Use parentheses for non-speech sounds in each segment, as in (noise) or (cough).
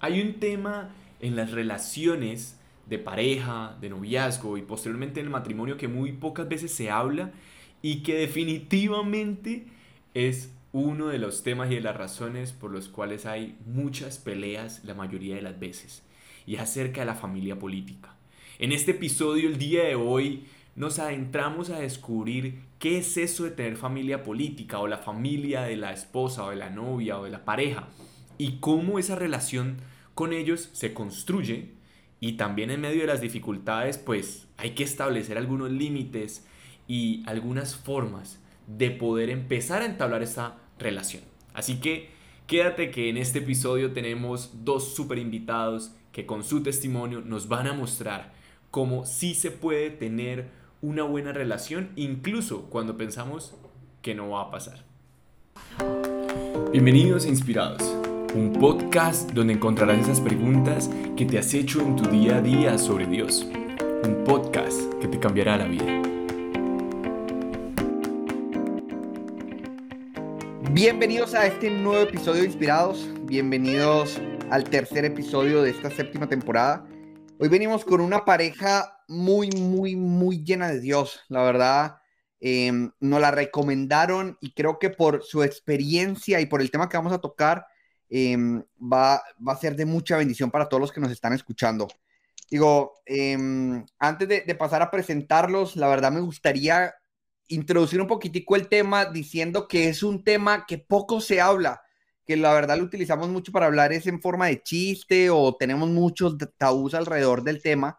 Hay un tema en las relaciones de pareja, de noviazgo y posteriormente en el matrimonio que muy pocas veces se habla y que definitivamente es uno de los temas y de las razones por los cuales hay muchas peleas la mayoría de las veces y es acerca de la familia política. En este episodio el día de hoy nos adentramos a descubrir qué es eso de tener familia política o la familia de la esposa o de la novia o de la pareja y cómo esa relación con ellos se construye y también en medio de las dificultades pues hay que establecer algunos límites y algunas formas de poder empezar a entablar esta relación. Así que quédate que en este episodio tenemos dos super invitados que con su testimonio nos van a mostrar cómo sí se puede tener una buena relación, incluso cuando pensamos que no va a pasar. Bienvenidos a Inspirados, un podcast donde encontrarás esas preguntas que te has hecho en tu día a día sobre Dios. Un podcast que te cambiará la vida. Bienvenidos a este nuevo episodio de Inspirados. Bienvenidos al tercer episodio de esta séptima temporada. Hoy venimos con una pareja muy, muy, muy llena de Dios. La verdad, eh, nos la recomendaron y creo que por su experiencia y por el tema que vamos a tocar, em, va, va, a ser de mucha bendición para todos los que nos están escuchando. Digo, em, antes de, de, pasar a presentarlos, la verdad me gustaría introducir un poquitico el tema diciendo que es un tema que poco se habla, que la verdad lo utilizamos mucho para hablar es en forma de chiste o tenemos muchos tabús alrededor del tema.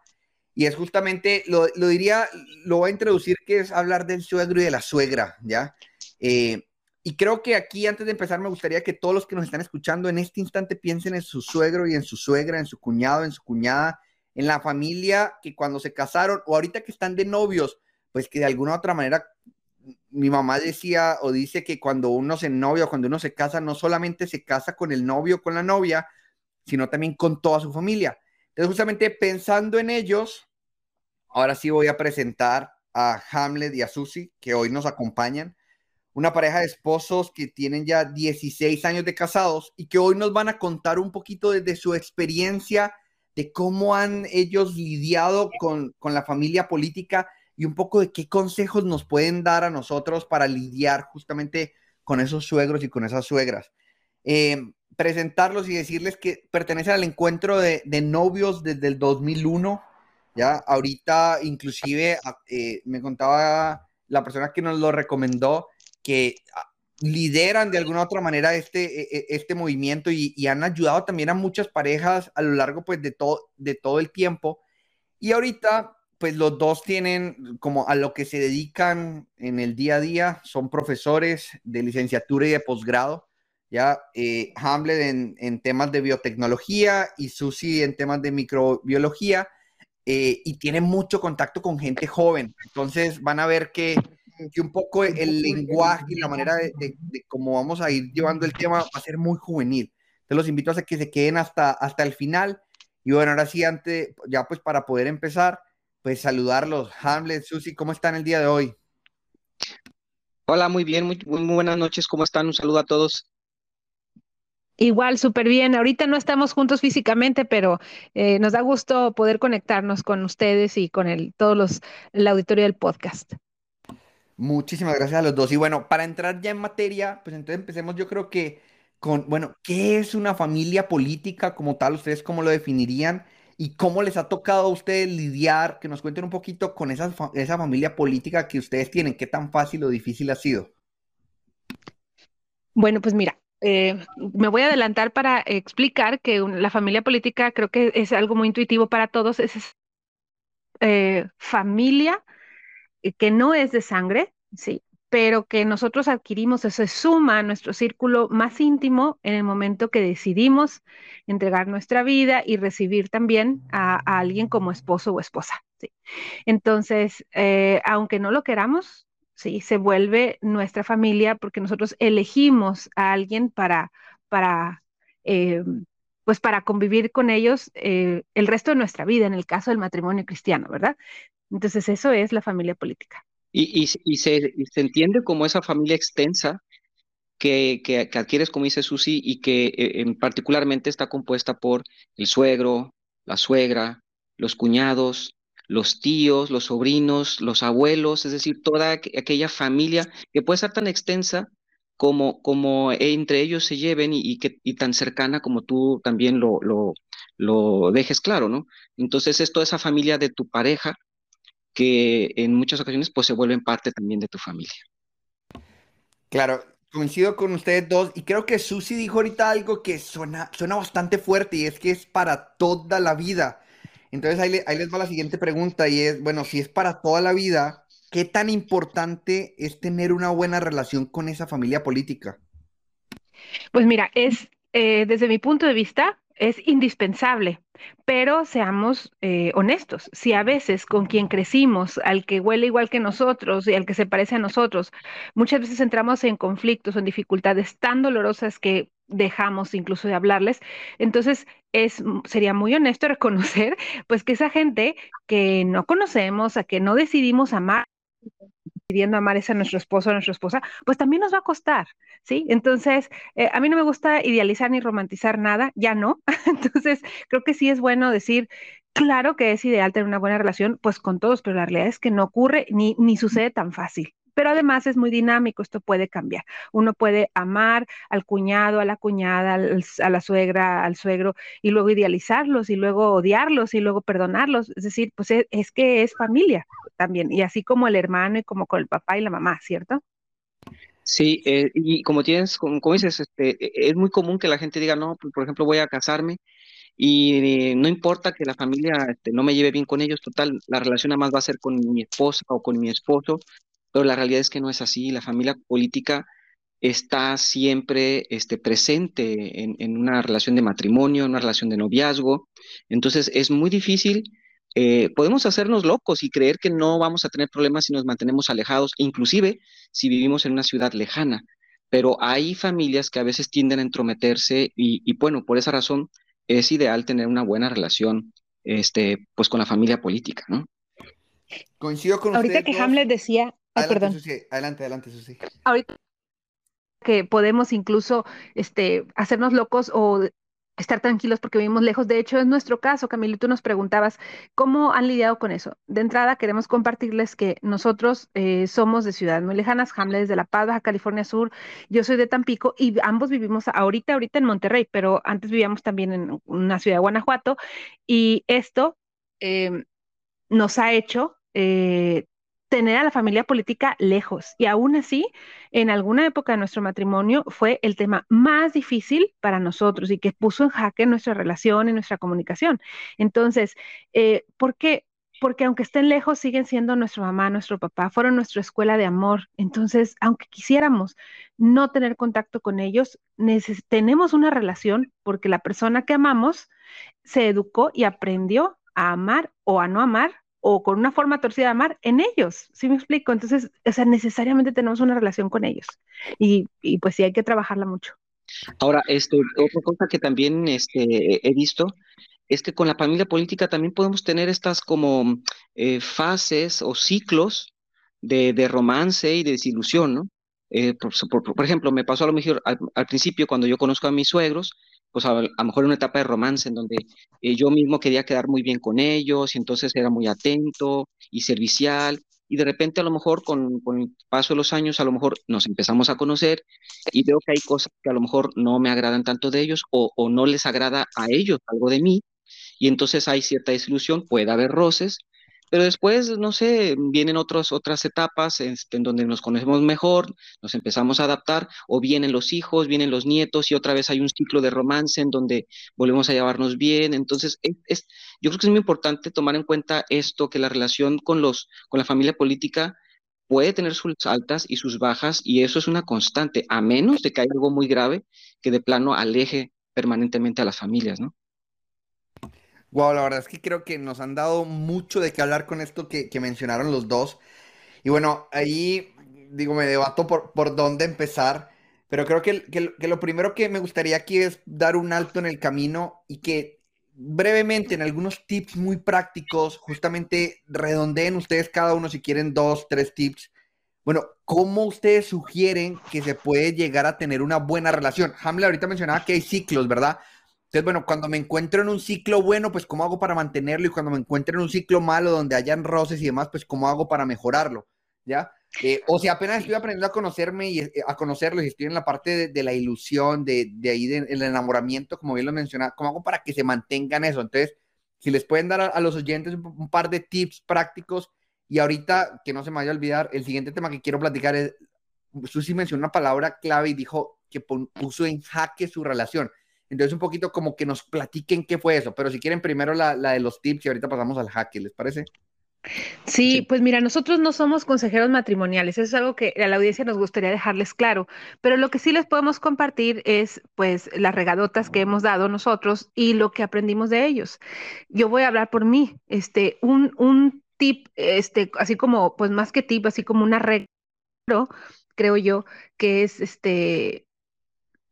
Y es justamente, lo, lo, diría, lo voy a introducir, que es hablar del suegro y de la suegra, ¿ya? Eh, y creo que aquí, antes de empezar, me gustaría que todos los que nos están escuchando en este instante piensen en su suegro y en su suegra, en su cuñado, en su cuñada, en la familia que cuando se casaron o ahorita que están de novios, pues que de alguna u otra manera, mi mamá decía o dice que cuando uno se novia o cuando uno se casa, no solamente se casa con el novio o con la novia, sino también con toda su familia. Entonces, justamente pensando en ellos, ahora sí voy a presentar a Hamlet y a Susie, que hoy nos acompañan. Una pareja de esposos que tienen ya 16 años de casados y que hoy nos van a contar un poquito desde su experiencia de cómo han ellos lidiado con, con la familia política y un poco de qué consejos nos pueden dar a nosotros para lidiar justamente con esos suegros y con esas suegras. Eh, presentarlos y decirles que pertenecen al encuentro de, novios desde el 2001. Ya, ahorita inclusive eh, me contaba la persona que nos lo recomendó que ah, lideran de alguna u otra manera este, e, e, este movimiento y, han ayudado también a muchas parejas a lo largo pues de todo, de todo el tiempo. Y ahorita pues los dos tienen como a lo que se dedican en el día a día, son profesores de licenciatura y de posgrado ya eh, Hamlet en, en, temas de biotecnología y Susi en temas de microbiología, eh, y tiene mucho contacto con gente joven. Entonces van a ver que, que un poco el lenguaje y la manera de, de, de, cómo vamos a ir llevando el tema va a ser muy juvenil. Entonces los invito a que se queden hasta, hasta el final. Y bueno, ahora sí, antes, ya pues para poder empezar, pues saludarlos. Hamlet, Susi, ¿cómo están el día de hoy? Hola, muy bien, muy, muy buenas noches, ¿cómo están? Un saludo a todos. Igual, súper bien. Ahorita no estamos juntos físicamente, pero eh, nos da gusto poder conectarnos con ustedes y con el, todos los, el auditorio del podcast. Muchísimas gracias a los dos. Y bueno, para entrar ya en materia, pues entonces empecemos yo creo que con, bueno, ¿qué es una familia política como tal? ¿Ustedes cómo lo definirían? ¿Y cómo les ha tocado a ustedes lidiar? Que nos cuenten un poquito con esa, esa familia política que ustedes tienen. ¿Qué tan fácil o difícil ha sido? Bueno, pues mira, eh, me voy a adelantar para explicar que la familia política creo que es algo muy intuitivo para todos. Es eh, familia eh, que no es de sangre, sí, pero que nosotros adquirimos, eso se suma a nuestro círculo más íntimo en el momento que decidimos entregar nuestra vida y recibir también a, alguien como esposo o esposa. Sí. Entonces, eh, aunque no lo queramos, ¿sí? Se vuelve nuestra familia porque nosotros elegimos a alguien para, para, eh, pues para convivir con ellos eh, el resto de nuestra vida, en el caso del matrimonio cristiano, ¿verdad? Entonces eso es la familia política. Y, y, se, y se, entiende como esa familia extensa que, que, adquieres, como dice Susi, y que eh, en particularmente está compuesta por el suegro, la suegra, los cuñados, los tíos, los sobrinos, los abuelos, es decir, toda aquella familia que puede ser tan extensa como, como entre ellos se lleven y, que, tan cercana como tú también lo, lo, lo dejes claro, ¿no? Entonces es toda esa familia de tu pareja que en muchas ocasiones pues se vuelven parte también de tu familia. Claro, coincido con ustedes dos y creo que Susi dijo ahorita algo que suena, suena bastante fuerte y es que es para toda la vida. Entonces ahí, ahí les va la siguiente pregunta y es, bueno, si es para toda la vida, ¿qué tan importante es tener una buena relación con esa familia política? Pues mira, es eh, desde mi punto de vista, es indispensable, pero seamos eh, honestos. Si a veces con quien crecimos, al que huele igual que nosotros y al que se parece a nosotros, muchas veces entramos en conflictos o en dificultades tan dolorosas que dejamos incluso de hablarles, entonces es, sería muy honesto (laughs) reconocer pues que esa gente que no conocemos, a que no decidimos amar, pidiendo amar a nuestro esposo o nuestra esposa, pues también nos va a costar, ¿sí? Entonces, eh, a mí no me gusta idealizar ni romantizar nada, ya no. (laughs) Entonces, creo que sí es bueno decir, claro que es ideal tener una buena relación, pues con todos, pero la realidad es que no ocurre ni, ni sucede tan fácil pero además es muy dinámico, esto puede cambiar. Uno puede amar al cuñado, a la cuñada, a la suegra, al suegro, y luego idealizarlos, y luego odiarlos, y luego perdonarlos. Es decir, pues e, es, que es familia también, y así como el hermano y como con el papá y la mamá, ¿cierto? Sí, eh, y como tienes, como, dices, este, e, es muy común que la gente diga, no, pues, por ejemplo, voy a casarme y no importa que la familia este, no me lleve bien con ellos, total, la relación nada más va a ser con mi esposa o con mi esposo, pero la realidad es que no es así. La familia política está siempre este, presente en, una relación de matrimonio, en una relación de noviazgo. Entonces es muy difícil. Eh, podemos hacernos locos y creer que no vamos a tener problemas si nos mantenemos alejados, inclusive si vivimos en una ciudad lejana. Pero hay familias que a veces tienden a entrometerse y, y bueno, por esa razón es ideal tener una buena relación este, pues con la familia política, ¿no? Coincido con Ahorita que Hamlet decía, adelante, adelante, adelante, Susi. Ahorita que podemos incluso este, hacernos locos o estar tranquilos porque vivimos lejos. De hecho, es nuestro caso, Camilo, tú nos preguntabas cómo han lidiado con eso. De entrada, queremos compartirles que nosotros eh, somos de ciudades muy lejanas, Hamlet es de La Paz, Baja California Sur, yo soy de Tampico y ambos vivimos ahorita, ahorita en Monterrey, pero antes vivíamos también en una ciudad de Guanajuato y esto em, nos ha hecho eh, tener a la familia política lejos. Y aún así, en alguna época de nuestro matrimonio fue el tema más difícil para nosotros y que puso en jaque nuestra relación y nuestra comunicación. Entonces, eh, ¿por qué? Porque aunque estén lejos, siguen siendo nuestra mamá, nuestro papá, fueron nuestra escuela de amor. Entonces, aunque quisiéramos no tener contacto con ellos, tenemos una relación porque la persona que amamos se educó y aprendió a amar o a no amar o con una forma torcida de amar en ellos, ¿sí me explico? Entonces, o sea, necesariamente tenemos una relación con ellos y, pues sí hay que trabajarla mucho. Ahora, este, otra cosa que también este, he visto es que con la familia política también podemos tener estas como eh, fases o ciclos de, romance y de desilusión, ¿no? Eh, por, por, ejemplo, me pasó a lo mejor al, principio cuando yo conozco a mis suegros, pues a, lo mejor una etapa de romance en donde eh, yo mismo quería quedar muy bien con ellos y entonces era muy atento y servicial y de repente a lo mejor con, el paso de los años a lo mejor nos empezamos a conocer y veo que hay cosas que a lo mejor no me agradan tanto de ellos o, o no les agrada a ellos algo de mí y entonces hay cierta desilusión, puede haber roces pero después, no sé, vienen otros, otras etapas este, en donde nos conocemos mejor, nos empezamos a adaptar, o vienen los hijos, vienen los nietos, y otra vez hay un ciclo de romance en donde volvemos a llevarnos bien. Entonces, es, yo creo que es muy importante tomar en cuenta esto, que la relación con, los, con la familia política puede tener sus altas y sus bajas, y eso es una constante, a menos de que haya algo muy grave que de plano aleje permanentemente a las familias, ¿no? Wow, la verdad es que creo que nos han dado mucho de qué hablar con esto que, mencionaron los dos. Y bueno, ahí digo, me debato por, por dónde empezar, pero creo que, que, lo primero que me gustaría aquí es dar un alto en el camino y que brevemente en algunos tips muy prácticos, justamente redondeen ustedes cada uno si quieren dos, tres tips Bueno, ¿cómo ustedes sugieren que se puede llegar a tener una buena relación? Hamlet ahorita mencionaba que hay ciclos, ¿verdad? Entonces, bueno, cuando me encuentro en un ciclo bueno, pues cómo hago para mantenerlo y cuando me encuentro en un ciclo malo donde hayan roces y demás, pues cómo hago para mejorarlo, ¿ya? Eh, o si apenas estoy aprendiendo a conocerme y eh, a conocerlo y estoy en la parte de, la ilusión, de, de ahí del enamoramiento, como bien lo mencionaba, ¿cómo hago para que se mantengan eso? Entonces, si les pueden dar a, los oyentes un, par de tips prácticos y ahorita, que no se me vaya a olvidar, el siguiente tema que quiero platicar es, Susi mencionó una palabra clave y dijo que puso en jaque su relación. Entonces, un poquito como que nos platiquen qué fue eso, pero si quieren primero la, de los tips y ahorita pasamos al hack, ¿les parece? Sí, pues mira, nosotros no somos consejeros matrimoniales, eso es algo que a la audiencia nos gustaría dejarles claro, pero lo que sí les podemos compartir es pues las regadotas que hemos dado nosotros y lo que aprendimos de ellos. Yo voy a hablar por mí, este, un, un tip, este, así como, pues más que tip, así como una regla, creo yo, que es este,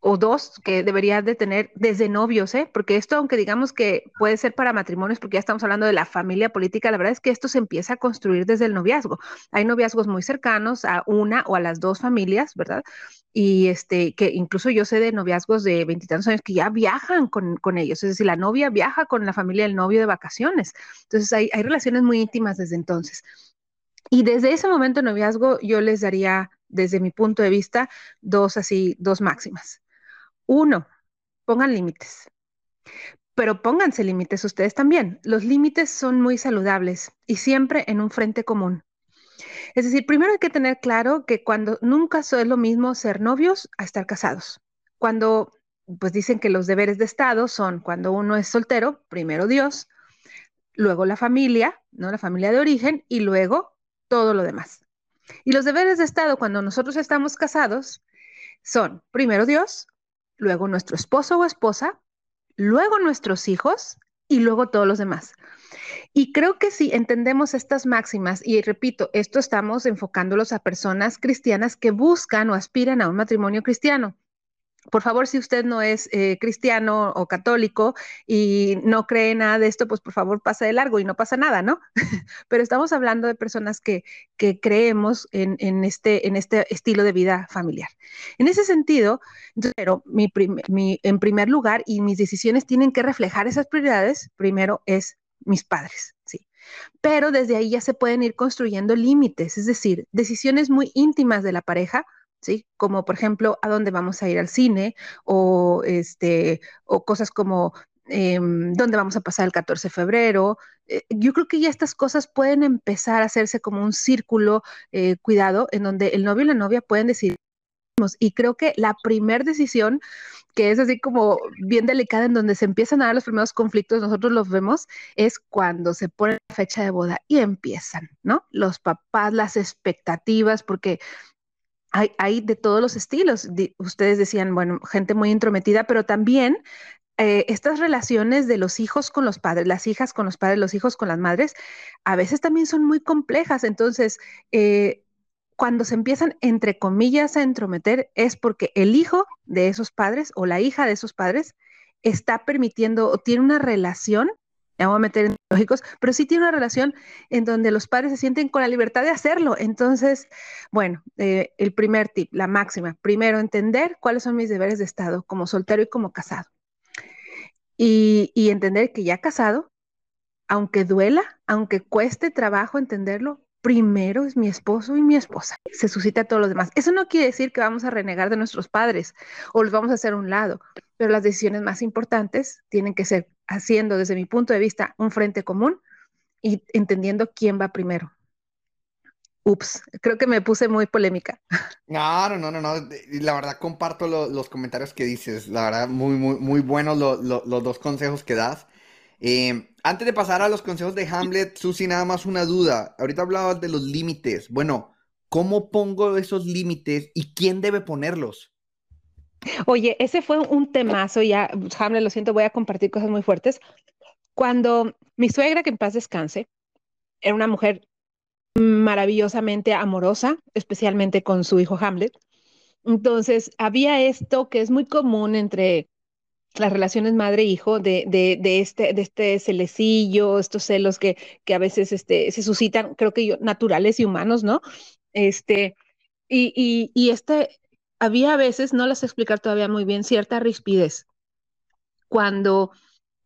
o dos que deberías de tener desde novios, ¿eh? Porque esto, aunque digamos que puede ser para matrimonios, porque ya estamos hablando de la familia política, la verdad es que esto se empieza a construir desde el noviazgo. Hay noviazgos muy cercanos a una o a las dos familias, ¿verdad? Y este, que incluso yo sé de noviazgos de veintitantos años que ya viajan con, con, ellos, es decir, la novia viaja con la familia del novio de vacaciones. Entonces hay, hay relaciones muy íntimas desde entonces. Y desde ese momento de noviazgo yo les daría, desde mi punto de vista, dos así, dos máximas. Uno, pongan límites. Pero pónganse límites ustedes también. Los límites son muy saludables y siempre en un frente común. Es decir, primero hay que tener claro que cuando nunca es lo mismo ser novios a estar casados. Cuando pues dicen que los deberes de Estado son cuando uno es soltero, primero Dios, luego la familia, ¿no? La familia de origen y luego todo lo demás. Y los deberes de Estado cuando nosotros estamos casados son primero Dios, luego nuestro esposo o esposa, luego nuestros hijos y luego todos los demás. Y creo que si entendemos estas máximas, y repito, esto estamos enfocándolos a personas cristianas que buscan o aspiran a un matrimonio cristiano por favor, si usted no es eh, cristiano o católico y no cree nada de esto, pues por favor pase de largo y no pasa nada, ¿no? (laughs) Pero estamos hablando de personas que, creemos en, este, en este estilo de vida familiar. En ese sentido, pero mi, en primer lugar, y mis decisiones tienen que reflejar esas prioridades, primero es mis padres, ¿sí? Pero desde ahí ya se pueden ir construyendo límites, es decir, decisiones muy íntimas de la pareja ¿sí? Como por ejemplo, a dónde vamos a ir al cine o, este, o cosas como em, dónde vamos a pasar el 14 de febrero. Eh, yo creo que ya estas cosas pueden empezar a hacerse como un círculo eh, cuidado en donde el novio y la novia pueden decidir. Y creo que la primera decisión, que es así como bien delicada, en donde se empiezan a dar los primeros conflictos, nosotros los vemos, es cuando se pone la fecha de boda y empiezan, ¿no? Los papás, las expectativas, porque hay, de todos los estilos. ustedes decían, bueno, gente muy intrometida, pero también eh, estas relaciones de los hijos con los padres, las hijas con los padres, los hijos con las madres, a veces también son muy complejas. Entonces, eh, cuando se empiezan, entre comillas, a entrometer, es porque el hijo de esos padres o la hija de esos padres está permitiendo o tiene una relación ya voy a meter en lógicos, pero sí tiene una relación en donde los padres se sienten con la libertad de hacerlo. Entonces, bueno, eh, el primer tip, la máxima, primero entender cuáles son mis deberes de Estado como soltero y como casado. Y, y entender que ya casado, aunque duela, aunque cueste trabajo entenderlo, primero es mi esposo y mi esposa. Se suscita todo lo demás. Eso no quiere decir que vamos a renegar de nuestros padres o los vamos a hacer a un lado, pero las decisiones más importantes tienen que ser haciendo desde mi punto de vista un frente común y entendiendo quién va primero. Ups, creo que me puse muy polémica. No, no, no, no, La verdad comparto los comentarios que dices. La verdad, muy, muy, muy buenos los dos consejos que das. Eh, antes de pasar a los consejos de Hamlet, Susi, nada más una duda. Ahorita hablabas de los límites. Bueno, ¿cómo pongo esos límites y quién debe ponerlos? Oye, ese fue un temazo, ya, Hamlet, lo siento, voy a compartir cosas muy fuertes. Cuando mi suegra, que en paz descanse, era una mujer maravillosamente amorosa, especialmente con su hijo Hamlet. Entonces, había esto que es muy común entre las relaciones madre-hijo de, este, de este celecillo, estos celos que, que a veces este, se suscitan, creo que yo, naturales y humanos, ¿no? Este, y, y, este, había a veces, no las explicar todavía muy bien, cierta rispidez. Cuando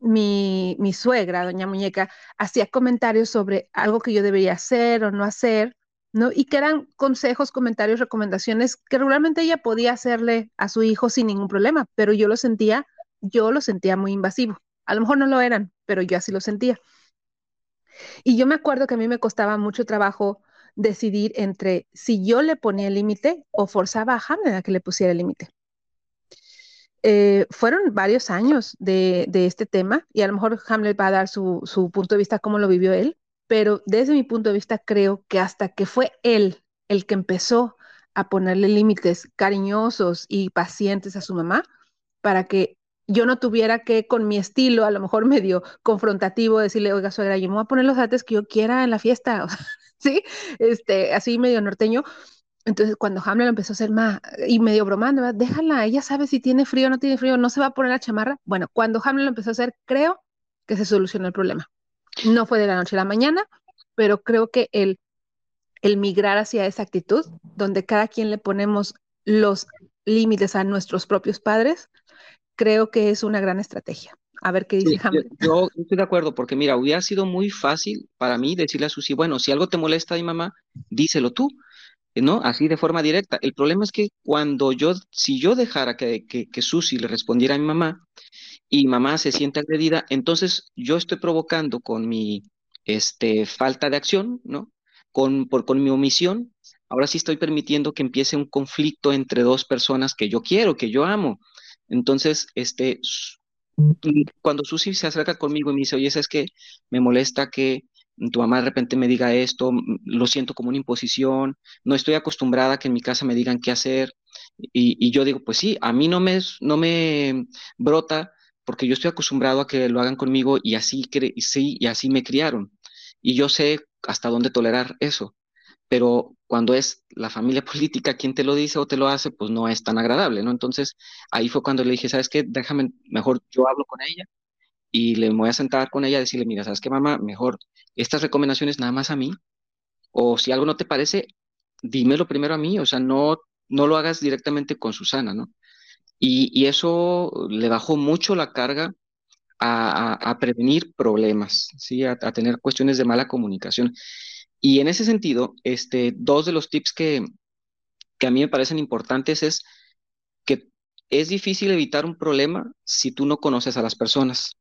mi, mi suegra, doña Muñeca, hacía comentarios sobre algo que yo debería hacer o no hacer, ¿no? Y que eran consejos, comentarios, recomendaciones que regularmente ella podía hacerle a su hijo sin ningún problema, pero yo lo sentía, yo lo sentía muy invasivo. A lo mejor no lo eran, pero yo así lo sentía. Y yo me acuerdo que a mí me costaba mucho trabajo decidir entre si yo le ponía el límite o forzaba a Hamlet a que le pusiera el límite. Eh, fueron varios años de, este tema y a lo mejor Hamlet va a dar su, su punto de vista, cómo lo vivió él, pero desde mi punto de vista creo que hasta que fue él el que empezó a ponerle límites cariñosos y pacientes a su mamá para que yo no tuviera que con mi estilo, a lo mejor medio confrontativo, decirle, oiga, suegra, yo me voy a poner los artes que yo quiera en la fiesta, (laughs) ¿sí? Este, así medio norteño. Entonces, cuando Hamlet empezó a hacer más y medio bromando, déjala, ella sabe si tiene frío o no tiene frío, no se va a poner la chamarra. Bueno, cuando Hamlet empezó a hacer, creo que se solucionó el problema. No fue de la noche a la mañana, pero creo que el, el migrar hacia esa actitud, donde cada quien le ponemos los límites a nuestros propios padres, creo que es una gran estrategia. A ver qué dice Hamlet. Yo, estoy de acuerdo, porque mira, hubiera sido muy fácil para mí decirle a Susi, bueno, si algo te molesta a mi mamá, díselo tú, ¿no? Así de forma directa. El problema es que cuando yo, si yo dejara que, que, que Susi le respondiera a mi mamá y mamá se siente agredida, entonces yo estoy provocando con mi este, falta de acción, ¿no? Con, por, con mi omisión, ahora sí estoy permitiendo que empiece un conflicto entre dos personas que yo quiero, que yo amo. Entonces, este, cuando Susi se acerca conmigo y me dice, oye, es que me molesta que tu mamá de repente me diga esto, lo siento como una imposición, no estoy acostumbrada a que en mi casa me digan qué hacer. Y, yo digo, pues sí, a mí no me, no me brota porque yo estoy acostumbrado a que lo hagan conmigo y así, sí, y así me criaron. Y yo sé hasta dónde tolerar eso. Pero cuando es la familia (laughs) política quien te lo dice o te lo hace, pues no es tan agradable, ¿no? Entonces ahí fue cuando le dije, ¿sabes qué? Déjame, mejor yo hablo con ella y le voy a sentar con ella y decirle, mira, ¿sabes qué, mamá? Mejor estas recomendaciones nada más a mí. O si algo no te parece, dímelo primero a mí, o sea, no, no lo hagas directamente con Susana, ¿no? Y, eso le bajó mucho la carga a, prevenir problemas, ¿sí? A, tener cuestiones de mala comunicación. Y en ese sentido, este, dos de los tips que, que a mí me parecen importantes es que es difícil evitar un problema si tú no conoces a las personas.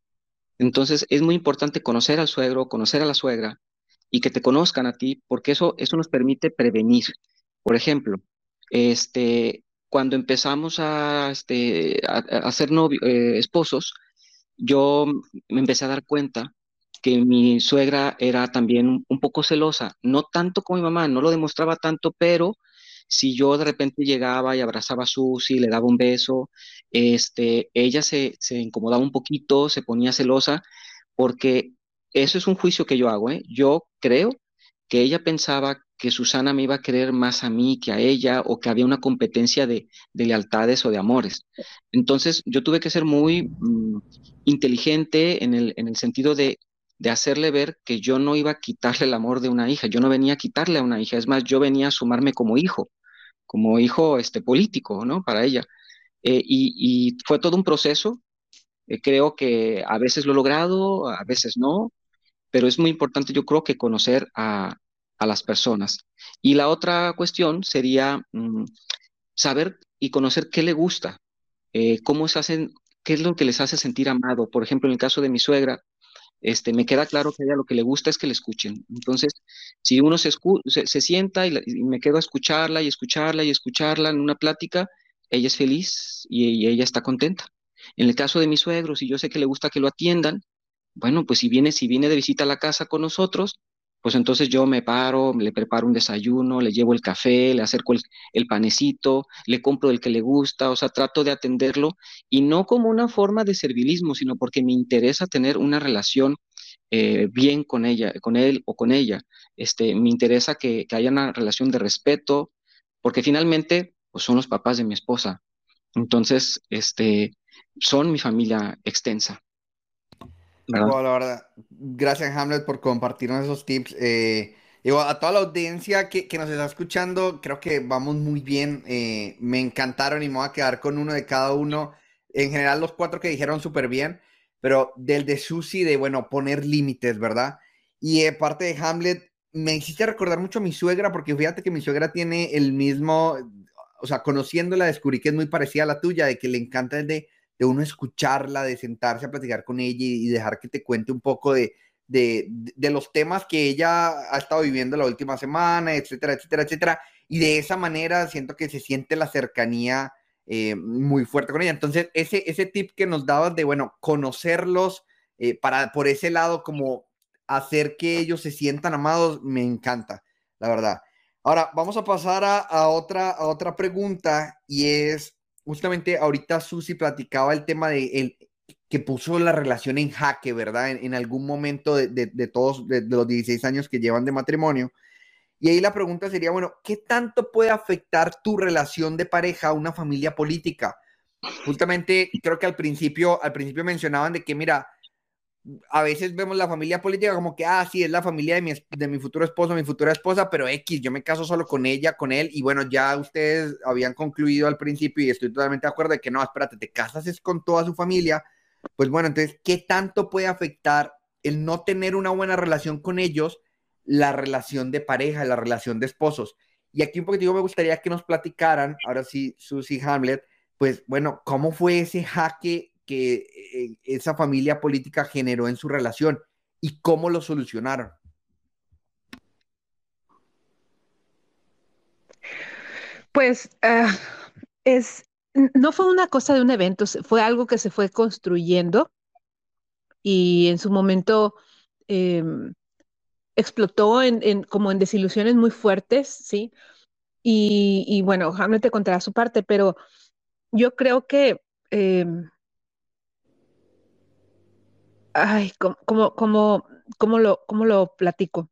Entonces, es muy importante conocer al suegro, conocer a la suegra y que te conozcan a ti, porque eso, eso nos permite prevenir. Por ejemplo, este, cuando empezamos a, este, a, ser eh, esposos, yo me empecé a dar cuenta que mi suegra era también un poco celosa, no tanto como mi mamá, no lo demostraba tanto, pero si yo de repente llegaba y abrazaba a Susi, le daba un beso, este, ella se, se incomodaba un poquito, se ponía celosa, porque eso es un juicio que yo hago, ¿eh? Yo creo que ella pensaba que Susana me iba a querer más a mí que a ella o que había una competencia de, lealtades o de amores. Entonces yo tuve que ser muy mm, inteligente en el, en el sentido de, de, hacerle ver que yo no iba a quitarle el amor de una hija, yo no venía a quitarle a una hija, es más, yo venía a sumarme como hijo, como hijo este, político, ¿no? Para ella. Eh, y, fue todo un proceso, eh, creo que a veces lo he logrado, a veces no, pero es muy importante yo creo que conocer a, a las personas. Y la otra cuestión sería mm, saber y conocer qué le gusta, eh, cómo se hacen, qué es lo que les hace sentir amado. Por ejemplo, en el caso de mi suegra, este, me queda claro que a ella lo que le gusta es que le escuchen. Entonces, si uno se, se, sienta y, me quedo a escucharla y escucharla y escucharla en una plática, ella es feliz y, y, ella está contenta. En el caso de mi suegro, si yo sé que le gusta que lo atiendan, bueno, pues si viene, si viene de visita a la casa con nosotros, pues entonces yo me paro, le preparo un desayuno, le llevo el café, le acerco el, panecito, le compro el que le gusta, o sea, trato de atenderlo y no como una forma de servilismo, sino porque me interesa tener una relación eh, bien con ella, con él o con ella. Este, me interesa que, haya una relación de respeto, porque finalmente pues son los papás de mi esposa. Entonces, este, son mi familia extensa la verdad. Gracias, Hamlet, por compartirnos esos tips. Eh, a toda la audiencia que, nos está escuchando, creo que vamos muy bien. Eh, me encantaron y me voy a quedar con uno de cada uno. En general, los cuatro que dijeron súper bien, pero del de Susi, de bueno, poner límites, ¿verdad? Y eh, parte de Hamlet, me hiciste recordar mucho a mi suegra, porque fíjate que mi suegra tiene el mismo, o sea, conociéndola, descubrí que es muy parecida a la tuya, de que le encanta el de, de uno escucharla, de sentarse a platicar con ella y dejar que te cuente un poco de de, los temas que ella ha estado viviendo la última semana, etcétera, etcétera, etcétera. Y de esa manera siento que se siente la cercanía eh, muy fuerte con ella. Entonces, ese, ese tip que nos dabas de, bueno, conocerlos eh, para por ese lado, como hacer que ellos se sientan amados, me encanta, la verdad. Ahora, vamos a pasar a, otra, a otra pregunta y es, justamente ahorita Susi platicaba el tema de el, que puso la relación en jaque, ¿verdad? En, algún momento de, todos, de, los 16 años que llevan de matrimonio. Y ahí la pregunta sería, bueno, ¿qué tanto puede afectar tu relación de pareja a una familia política? Justamente creo que al principio, al principio mencionaban de que, mira, a veces vemos la familia política como que, ah, sí, es la familia de mi, de mi futuro esposo, mi futura esposa, pero X, yo me caso solo con ella, con él, y bueno, ya ustedes habían concluido al principio y estoy totalmente de acuerdo de que no, espérate, te casas es con toda su familia, pues bueno, entonces, ¿qué tanto puede afectar el no tener una buena relación con ellos, la relación de pareja, la relación de esposos? Y aquí un poquito me gustaría que nos platicaran, ahora sí, Susie Hamlet, pues bueno, ¿cómo fue ese jaque que eh, esa familia política generó en su relación y cómo lo solucionaron? Pues ah, es, no fue una cosa de un evento, fue algo que se fue construyendo y en su momento em, explotó en, como en desilusiones muy fuertes, ¿sí? Y, bueno, Hamlet te contará su parte, pero yo creo que... Em, ay, ¿cómo, cómo, lo, cómo lo platico?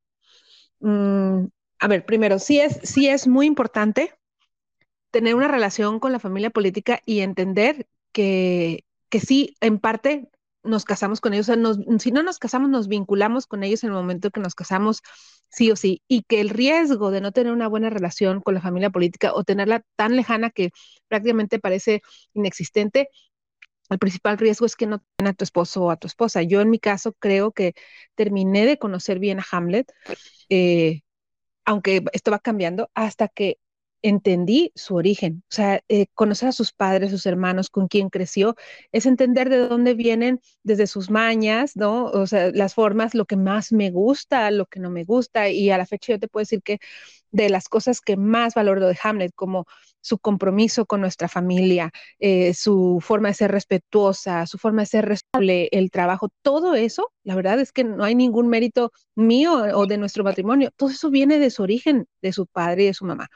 Mm, a ver, primero, sí es, sí es muy importante tener una relación con la familia política y entender que, que sí, en parte nos casamos con ellos, o sea, si no nos casamos, nos vinculamos con ellos en el momento que nos casamos, sí o sí, y que el riesgo de no tener una buena relación con la familia política o tenerla tan lejana que prácticamente parece inexistente, el principal riesgo es que no tenga a tu esposo o a tu esposa. Yo en mi caso creo que terminé de conocer bien a Hamlet, eh, aunque esto va cambiando, hasta que entendí su origen. O sea, eh, conocer a sus padres, sus hermanos, con quién creció, es entender de dónde vienen desde sus mañas, ¿no? O sea, las formas, lo que más me gusta, lo que no me gusta. Y a la fecha yo te puedo decir que de las cosas que más valoro de Hamlet, como su compromiso con nuestra familia, eh, su forma de ser respetuosa, su forma de ser responsable, el trabajo, todo eso, la verdad es que no hay ningún mérito mío o de nuestro matrimonio, todo eso viene de su origen, de su padre y de su mamá.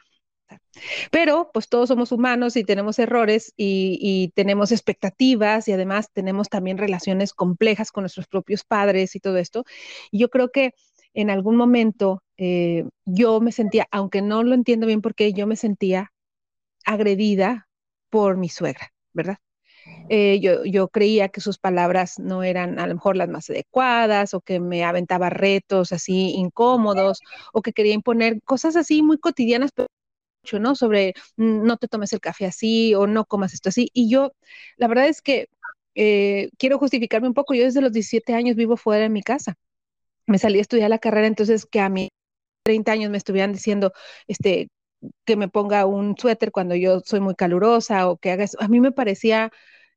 Pero pues todos somos humanos y tenemos errores y, tenemos expectativas y además tenemos también relaciones complejas con nuestros propios padres y todo esto. Y yo creo que en algún momento eh, yo me sentía, aunque no lo entiendo bien porque yo me sentía agredida por mi suegra, ¿verdad? Eh, yo, yo, creía que sus palabras no eran a lo mejor las más adecuadas o que me aventaba retos así incómodos o que quería imponer cosas así muy cotidianas, pero ¿no? Sobre mm, no te tomes el café así o no comas esto así. Y yo, la verdad es que eh, quiero justificarme un poco. Yo desde los 17 años vivo fuera de mi casa. Me salí a estudiar la carrera, entonces que a mí 30 años me estuvieran diciendo, este, que me ponga un suéter cuando yo soy muy calurosa o que haga eso, a mí me parecía,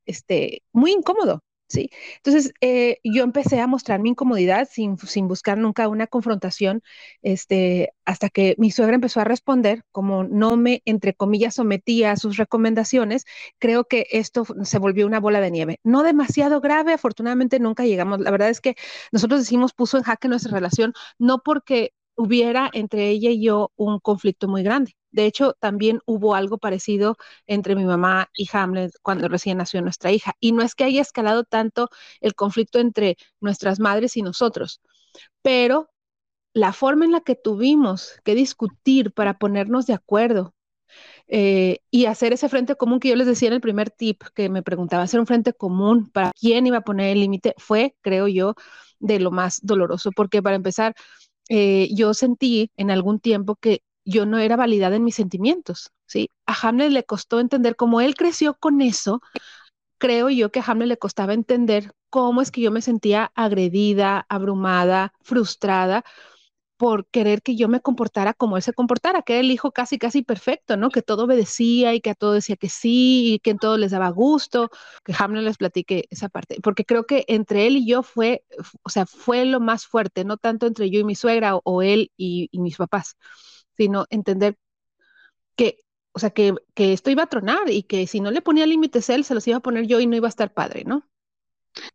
este, muy incómodo. ¿Sí? Entonces, eh, yo empecé a mostrar mi incomodidad sin, sin, buscar nunca una confrontación, este, hasta que mi suegra empezó a responder, como no me, entre comillas, sometía a sus recomendaciones, creo que esto se volvió una bola de nieve. No demasiado grave, afortunadamente nunca llegamos. La verdad es que nosotros decimos puso en jaque nuestra relación, no porque hubiera entre ella y yo un conflicto muy grande. De hecho, también hubo algo parecido entre mi mamá y Hamlet cuando recién nació nuestra hija. Y no es que haya escalado tanto el conflicto entre nuestras madres y nosotros, pero la forma en la que tuvimos que discutir para ponernos de acuerdo eh, y hacer ese frente común que yo les decía en el primer tip que me preguntaba, hacer un frente común para quién iba a poner el límite, fue, creo yo, de lo más doloroso, porque para empezar, eh, yo sentí en algún tiempo que yo no era validada en mis sentimientos, ¿sí? A Hamlet le costó entender cómo él creció con eso. Creo yo que a Hamlet le costaba entender cómo es que yo me sentía agredida, abrumada, frustrada por querer que yo me comportara como él se comportara, que era el hijo casi, casi perfecto, ¿no? Que todo obedecía y que a todo decía que sí y que en todo les daba gusto, que Hamlet les platique esa parte, porque creo que entre él y yo fue, o sea, fue lo más fuerte, no tanto entre yo y mi suegra o, él y, mis papás, sino entender que, o sea, que, esto iba a tronar y que si no le ponía límites él, se los iba a poner yo y no iba a estar padre, ¿no?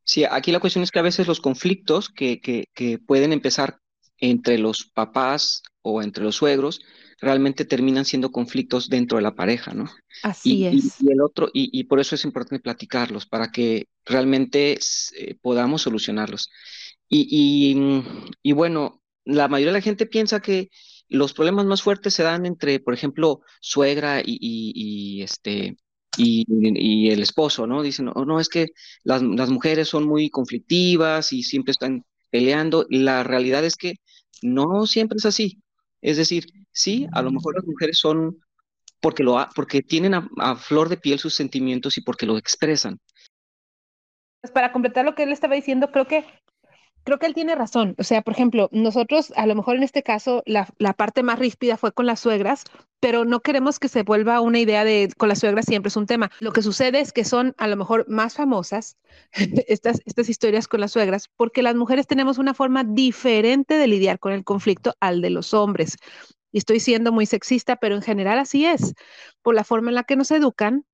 Sí, aquí la cuestión es que a veces los conflictos que pueden empezar entre los papás o entre los suegros realmente terminan siendo conflictos dentro de la pareja, ¿no? Así es. Y, el otro, y, por eso es importante platicarlos, para que realmente eh, podamos solucionarlos. Y, y, bueno, la mayoría de la gente piensa que los problemas más fuertes se dan entre, por ejemplo, suegra y, este, y, el esposo, ¿no? Dicen, no, no es que las, las mujeres son muy conflictivas y siempre están peleando. La realidad es que no siempre es así. Es decir, sí, a lo mejor las mujeres son porque, lo, porque tienen a, flor de piel sus sentimientos y porque lo expresan. Pues para completar lo que él estaba diciendo, creo que creo que él tiene razón. O sea, por ejemplo, nosotros, a lo mejor en este caso, la, parte más ríspida fue con las suegras, pero no queremos que se vuelva una idea de con las suegras siempre es un tema. Lo que sucede es que son a lo mejor más famosas (laughs) estas, estas historias con las suegras, porque las mujeres tenemos una forma diferente de lidiar con el conflicto al de los hombres. Y estoy siendo muy sexista, pero en general así es. Por la forma en la que nos educan,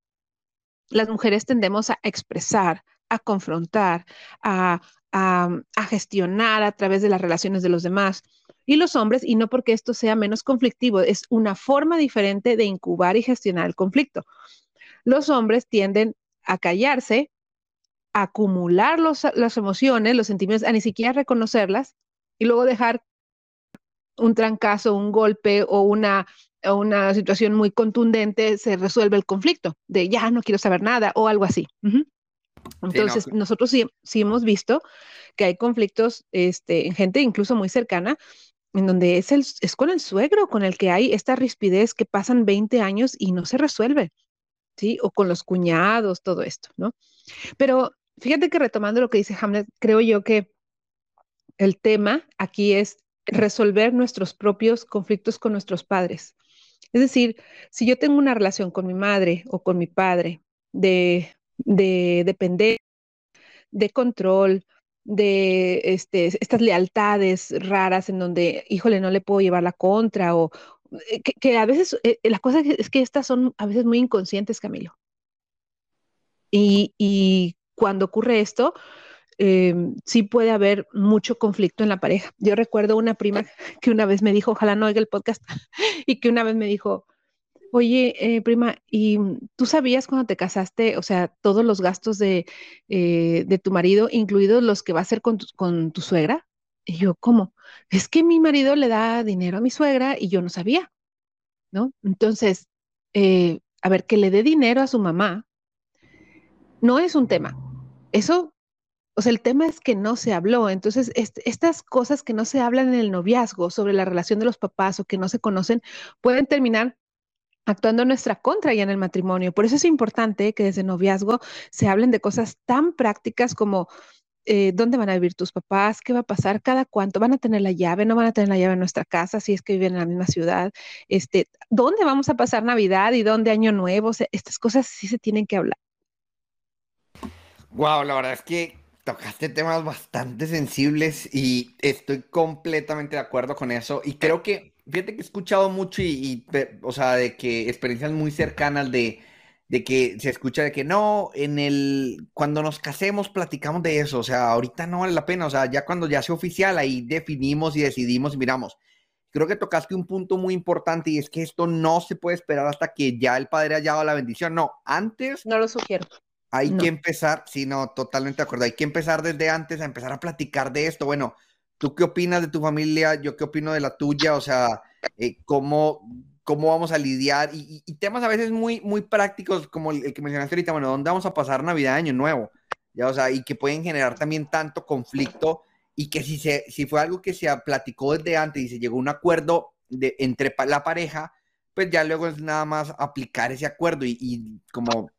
las mujeres tendemos a expresar, a confrontar, a, gestionar a través de las relaciones de los demás. Y los hombres, y no porque esto sea menos conflictivo, es una forma diferente de incubar y gestionar el conflicto. Los hombres tienden a callarse, a acumular las emociones, los sentimientos, a ni siquiera reconocerlas y luego dejar un trancazo, un golpe o una, una situación muy contundente, se resuelve el conflicto de ya no quiero saber nada o algo así. Entonces, nosotros sí, sí, hemos visto que hay conflictos este, en gente incluso muy cercana, en donde es, el, es con el suegro con el que hay esta rispidez que pasan 20 años y no se resuelve, ¿sí? O con los cuñados, todo esto, ¿no? Pero fíjate que retomando lo que dice Hamlet, creo yo que el tema aquí es resolver nuestros propios conflictos con nuestros padres. Es decir, si yo tengo una relación con mi madre o con mi padre de de depender, de control, de este, estas lealtades raras en donde, híjole, no le puedo llevar la contra o eh, que, a veces, eh, la cosa es que estas son a veces muy inconscientes, Camilo. Y, y cuando ocurre esto, em, sí puede haber mucho conflicto en la pareja. Yo recuerdo una prima que una vez me dijo, ojalá no oiga el podcast, (laughs) y que una vez me dijo, Oye, eh, prima, ¿y tú sabías cuando te casaste, o sea, todos los gastos de, eh, de tu marido, incluidos los que va a hacer con tu, con tu suegra? Y yo, ¿cómo? Es que mi marido le da dinero a mi suegra y yo no sabía, ¿no? Entonces, eh, a ver, que le dé dinero a su mamá no es un tema. Eso, o sea, el tema es que no se habló. Entonces, estas cosas que no se hablan en el noviazgo sobre la relación de los papás o que no se conocen, pueden terminar actuando en nuestra contra y en el matrimonio. Por eso es importante que desde noviazgo se hablen de cosas tan prácticas como eh, dónde van a vivir tus papás, qué va a pasar, cada cuánto, van a tener la llave, no van a tener la llave en nuestra casa si es que viven en la misma ciudad, este, dónde vamos a pasar Navidad y dónde Año Nuevo, estas cosas sí se tienen que hablar. Wow, la verdad es que tocaste temas bastante sensibles y estoy completamente de acuerdo con eso. Y creo que fíjate que he escuchado mucho y, o sea, de que experiencias muy cercanas de, de que se escucha de que no, en el, cuando nos casemos platicamos de eso, o sea, ahorita no vale la pena, o sea, ya cuando ya sea oficial, ahí definimos y decidimos y miramos. Creo que tocaste un punto muy importante y es que esto no se puede esperar hasta que ya el padre haya dado la bendición, no, antes. No lo sugiero. Hay que empezar, sí, no, totalmente de acuerdo, hay que empezar desde antes a empezar a platicar de esto, bueno, ¿Tú qué opinas de tu familia? Yo qué opino de la tuya, o sea, eh, ¿cómo, cómo vamos a lidiar y, temas a veces muy, muy prácticos como el, que mencionaste ahorita, bueno, ¿dónde vamos a pasar Navidad, Año Nuevo? Ya, o sea, y que pueden generar también tanto conflicto y que si, se, si fue algo que se platicó desde antes y se llegó a un acuerdo de, entre la pareja, pues ya luego es nada más aplicar ese acuerdo y, como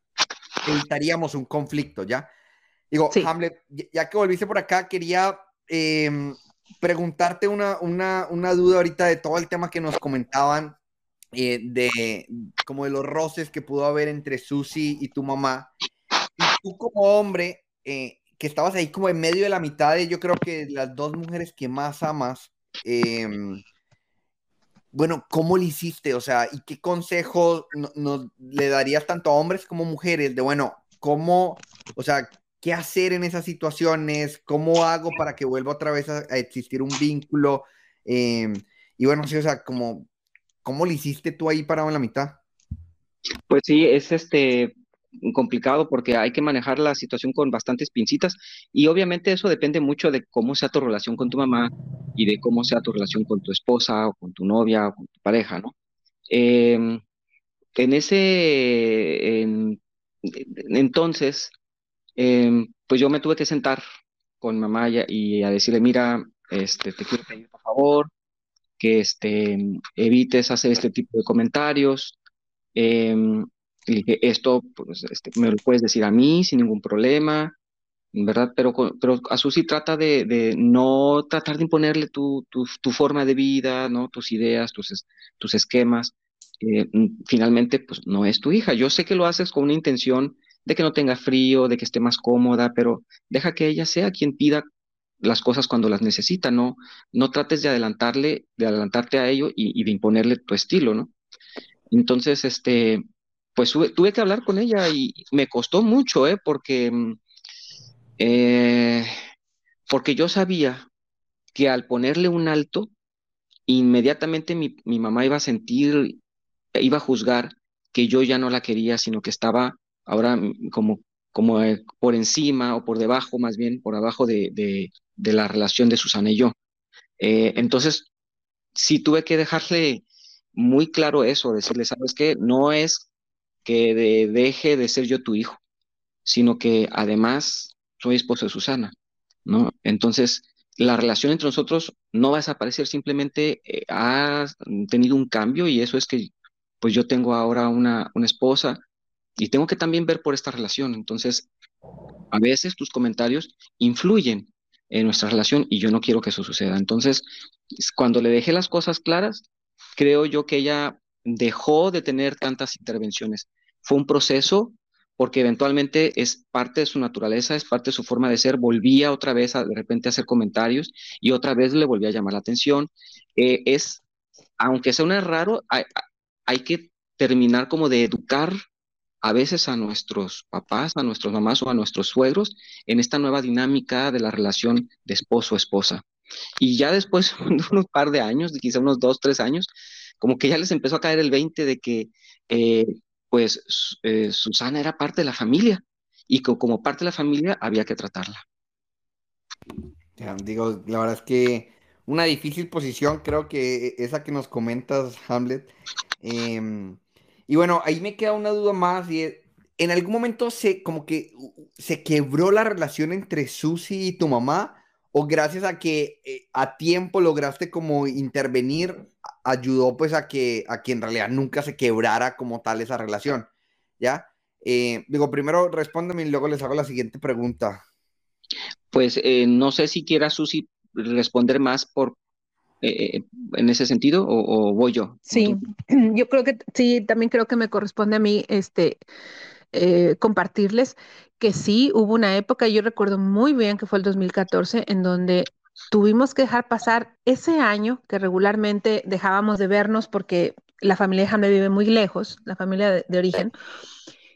evitaríamos un conflicto, ¿ya? Digo, Hamlet, ya que volviste por acá, quería em, preguntarte una, una, una, duda ahorita de todo el tema que nos comentaban, eh, de como de los roces que pudo haber entre Susi y tu mamá. Y tú como hombre, eh, que estabas ahí como en medio de la mitad de, yo creo que las dos mujeres que más amas, em, bueno, ¿cómo le hiciste? O sea, ¿y qué consejo no, le darías tanto a hombres como mujeres de, bueno, cómo, o sea, qué hacer en esas situaciones? ¿Cómo hago para que vuelva otra vez a, existir un vínculo? Em, y bueno, sí, o sea, como, ¿cómo le hiciste tú ahí parado en la mitad? Pues sí, es este complicado porque hay que manejar la situación con bastantes pincitas y obviamente eso depende mucho de cómo sea tu relación con tu mamá y de cómo sea tu relación con tu esposa o con tu novia o con tu pareja, ¿no? Em, en ese entonces, em, pues yo me tuve que sentar con mamá y, a decirle, mira, este, te quiero pedir por favor que este, evites hacer este tipo de comentarios. Y dije, esto pues, este, me lo puedes decir a mí sin ningún problema, ¿verdad? Pero, pero a Susi trata de, no tratar de imponerle tu, tu, forma de vida, ¿no? Tus ideas, tus, tus esquemas. Eh, finalmente, pues no es tu hija. Yo sé que lo haces con una intención de que no tenga frío, de que esté más cómoda, pero deja que ella sea quien pida las cosas cuando las necesita, no, no trates de adelantarle, de adelantarte a ello y, de imponerle tu estilo, ¿no? Entonces, este, pues tuve, que hablar con ella y me costó mucho, ¿eh? Porque, mm, eh, porque yo sabía que al ponerle un alto, inmediatamente mi, mamá iba a sentir, iba a juzgar que yo ya no la quería, sino que estaba ahora como, como eh, por encima o por debajo, más bien por abajo de, de, la relación de Susana y yo. Eh, entonces, sí tuve que dejarle muy claro eso, decirle, ¿sabes qué? No es que deje de ser yo tu hijo, sino que además soy esposo de Susana, ¿no? Entonces, la relación entre nosotros no va a desaparecer, simplemente eh, ha tenido un cambio y eso es que, pues yo tengo ahora una, una esposa y tengo que también ver por esta relación. Entonces, a veces tus comentarios influyen en nuestra relación y yo no quiero que eso suceda. Entonces, cuando le dejé las cosas claras, creo yo que ella dejó de tener tantas intervenciones. Fue un proceso porque eventualmente es parte de su naturaleza, es parte de su forma de ser, volvía otra vez a, de repente a hacer comentarios y otra vez le volvía a llamar la atención. Eh, es, aunque sea un raro, hay, hay que terminar como de educar a veces a nuestros papás, a nuestros mamás o a nuestros suegros en esta nueva dinámica de la relación de esposo-esposa. Y ya después (laughs) de unos par de años, quizá unos dos, tres años, como que ya les empezó a caer el 20 de que, eh, pues, eh, Susana era parte de la familia y que como parte de la familia había que tratarla. Digo, la verdad es que una difícil posición, creo que esa que nos comentas, Hamlet. Em, y bueno, ahí me queda una duda más y en algún momento se como que se quebró la relación entre Susi y tu mamá o gracias a que eh, a tiempo lograste como intervenir, ayudó pues a que, a que en realidad nunca se quebrara como tal esa relación, ¿ya? Eh, digo, primero respóndeme y luego les hago la siguiente pregunta. Pues eh, no sé si quiera Susi responder más por en ese sentido o, o voy yo. Sí, (clears throat) yo creo que sí, también creo que me corresponde a mí este eh, compartirles que sí hubo una época, yo recuerdo muy bien que fue el 2014, en donde tuvimos que dejar pasar ese año que regularmente dejábamos de vernos porque la familia de Hamlet vive muy lejos, la familia de, origen.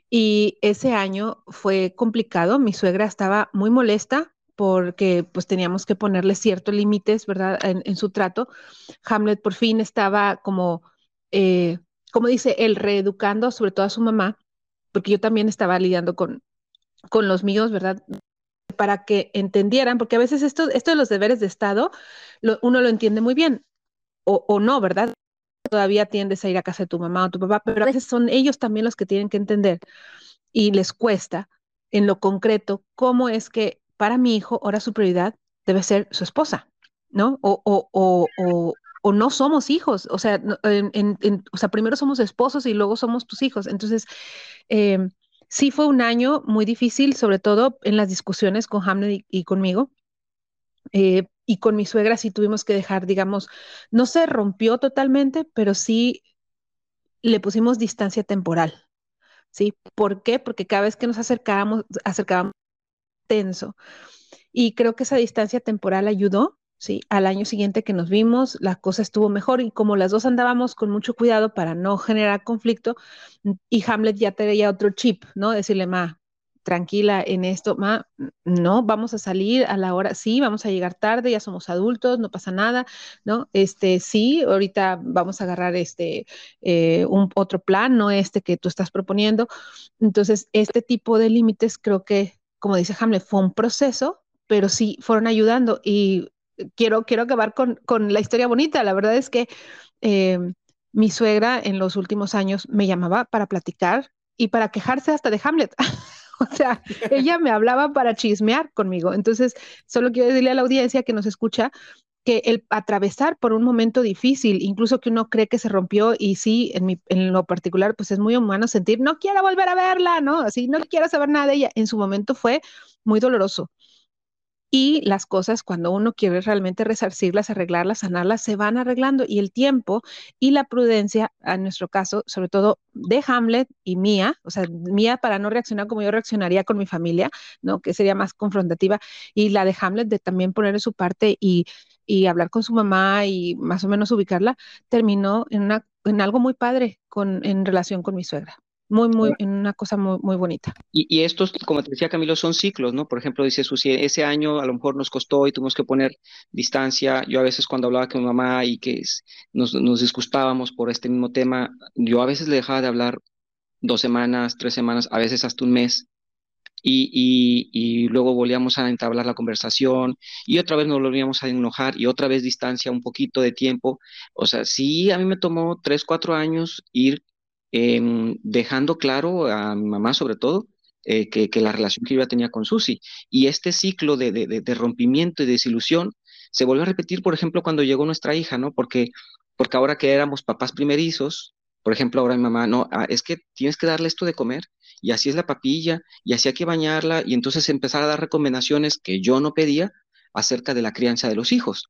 Y ese año fue complicado, mi suegra estaba muy molesta porque pues teníamos que ponerle ciertos límites, ¿verdad? En, su trato. Hamlet por fin estaba como, eh, como dice, él reeducando sobre todo a su mamá porque yo también estaba lidiando con, con los míos, ¿verdad? Para que entendieran, porque a veces esto, esto de los deberes de Estado, uno lo entiende muy bien, o, o, no, ¿verdad? Todavía tiendes a ir a casa de tu mamá o tu papá, pero a veces son ellos también los que tienen que entender y les cuesta en lo concreto cómo es que para mi hijo ahora su prioridad debe ser su esposa, ¿no? O, o, o, o, no somos hijos, o sea, o sea, primero somos esposos y luego somos tus hijos. Entonces, eh, sí fue un año muy difícil, sobre todo en las discusiones con Hamlet y, conmigo. Eh, y con mi suegra sí tuvimos que dejar, digamos, no se rompió totalmente, pero sí le pusimos distancia temporal. ¿Sí? ¿Por qué? Porque cada vez que nos acercábamos, acercábamos tenso. Y creo que esa distancia temporal ayudó ¿sí? Al año siguiente que nos vimos, la cosa estuvo mejor y como las dos andábamos con mucho cuidado para no generar conflicto, y Hamlet ya tenía otro chip, ¿no? Decirle, ma, tranquila en esto, ma, no, vamos a salir a la hora, sí, vamos a llegar tarde, ya somos adultos, no pasa nada, ¿no? Este, sí, ahorita vamos a agarrar este, eh, un otro plan, no este que tú estás proponiendo. Entonces, este tipo de límites creo que, como dice Hamlet, fue un proceso, pero sí fueron ayudando y quiero, quiero acabar con, con la historia bonita. La verdad es que eh, mi suegra en los últimos años me llamaba para platicar y para quejarse hasta de Hamlet. (laughs) o sea, ella me hablaba para chismear conmigo. Entonces, solo quiero decirle a la audiencia que nos escucha que el atravesar por un momento difícil, incluso que uno cree que se rompió y sí, en, mi, en lo particular, pues es muy humano sentir, no quiero volver a verla, ¿no? Así, no quiero saber nada de ella. En su momento fue muy doloroso y las cosas cuando uno quiere realmente resarcirlas, arreglarlas, sanarlas, se van arreglando y el tiempo y la prudencia, en nuestro caso, sobre todo de Hamlet y mía, o sea, mía para no reaccionar como yo reaccionaría con mi familia, ¿no? Que sería más confrontativa, y la de Hamlet de también poner su parte y, y hablar con su mamá y más o menos ubicarla, terminó en, una, en algo muy padre con, en relación con mi suegra muy, muy, en una cosa muy, muy bonita. Y, y, estos, como te decía Camilo, son ciclos, ¿no? Por ejemplo, dice Susi, ese año a lo mejor nos costó y tuvimos que poner distancia. Yo a veces cuando hablaba con mi mamá y que nos, nos disgustábamos por este mismo tema, yo a veces le dejaba de hablar dos semanas, tres semanas, a veces hasta un mes. Y, y, y, luego volvíamos a entablar la conversación y otra vez nos volvíamos a enojar y otra vez distancia, un poquito de tiempo. O sea, sí, a mí me tomó tres, cuatro años ir Em, dejando claro a mi mamá sobre todo eh, que, la relación que yo ya tenía con Susi. Y este ciclo de, de, rompimiento y desilusión se volvió a repetir, por ejemplo, cuando llegó nuestra hija, ¿no? Porque, porque ahora que éramos papás primerizos, por ejemplo, ahora mi mamá, no, ah, es que tienes que darle esto de comer, y así es la papilla, y así hay que bañarla, y entonces empezar a dar recomendaciones que yo no pedía acerca de la crianza de los hijos.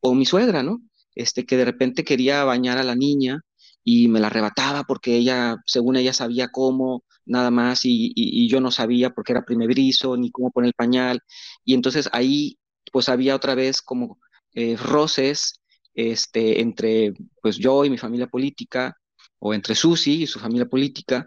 O mi suegra, ¿no? Este, que de repente quería bañar a la niña y me la arrebataba porque ella, según ella, sabía cómo, nada más, y, yo no sabía porque era primerizo, ni cómo poner el pañal. Y entonces ahí, pues había otra vez como eh, roces este, entre pues yo y mi familia política, o entre Susi y su familia política,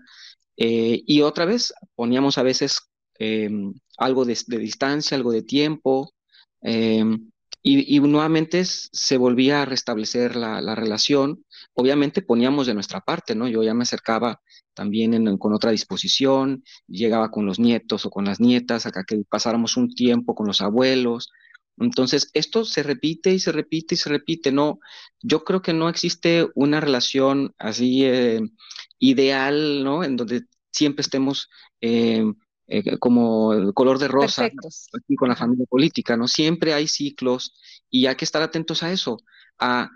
eh, y otra vez poníamos a veces em, algo de, distancia, algo de tiempo, em, y, nuevamente se volvía a restablecer la, relación. Obviamente poníamos de nuestra parte, ¿no? Yo ya me acercaba también con otra disposición, llegaba con los nietos o con las nietas, acá que pasáramos un tiempo con los abuelos. Entonces, esto se repite y se repite y se repite, ¿no? Yo creo que no existe una relación así eh, ideal, ¿no? En donde siempre estemos eh, eh, como el color de rosa aquí con la familia política, ¿no? Siempre hay ciclos y hay que estar atentos a eso, a,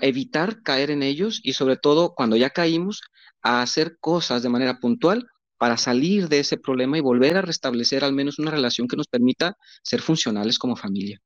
evitar caer en ellos y sobre todo cuando ya caímos, a hacer cosas de manera puntual para salir de ese problema y volver a restablecer al menos una relación que nos permita ser funcionales como familia.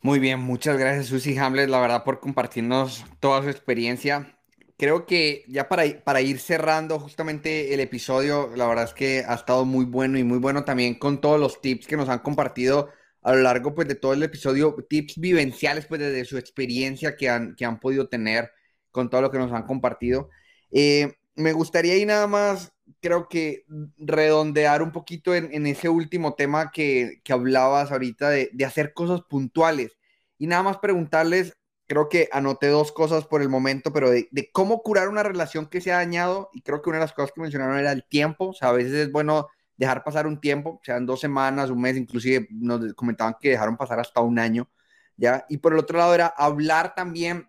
Muy bien, muchas gracias Susi Hamlet, la verdad, por compartirnos toda su experiencia creo que ya para, para ir cerrando justamente el episodio, la verdad es que ha estado muy bueno y muy bueno también con todos los tips que nos han compartido a lo largo pues de todo el episodio, tips vivenciales pues desde su experiencia que han, que han podido tener con todo lo que nos han compartido. Eh, me gustaría y nada más, creo que redondear un poquito en, ese último tema que, que hablabas ahorita de, de hacer cosas puntuales y nada más preguntarles creo que anoté dos cosas por el momento, pero de, cómo curar una relación que se ha dañado, y creo que una de las cosas que mencionaron era el tiempo, o sea, a veces es bueno dejar pasar un tiempo, sean dos semanas, un mes, inclusive nos comentaban que dejaron pasar hasta un año, ¿ya? Y por el otro lado era hablar también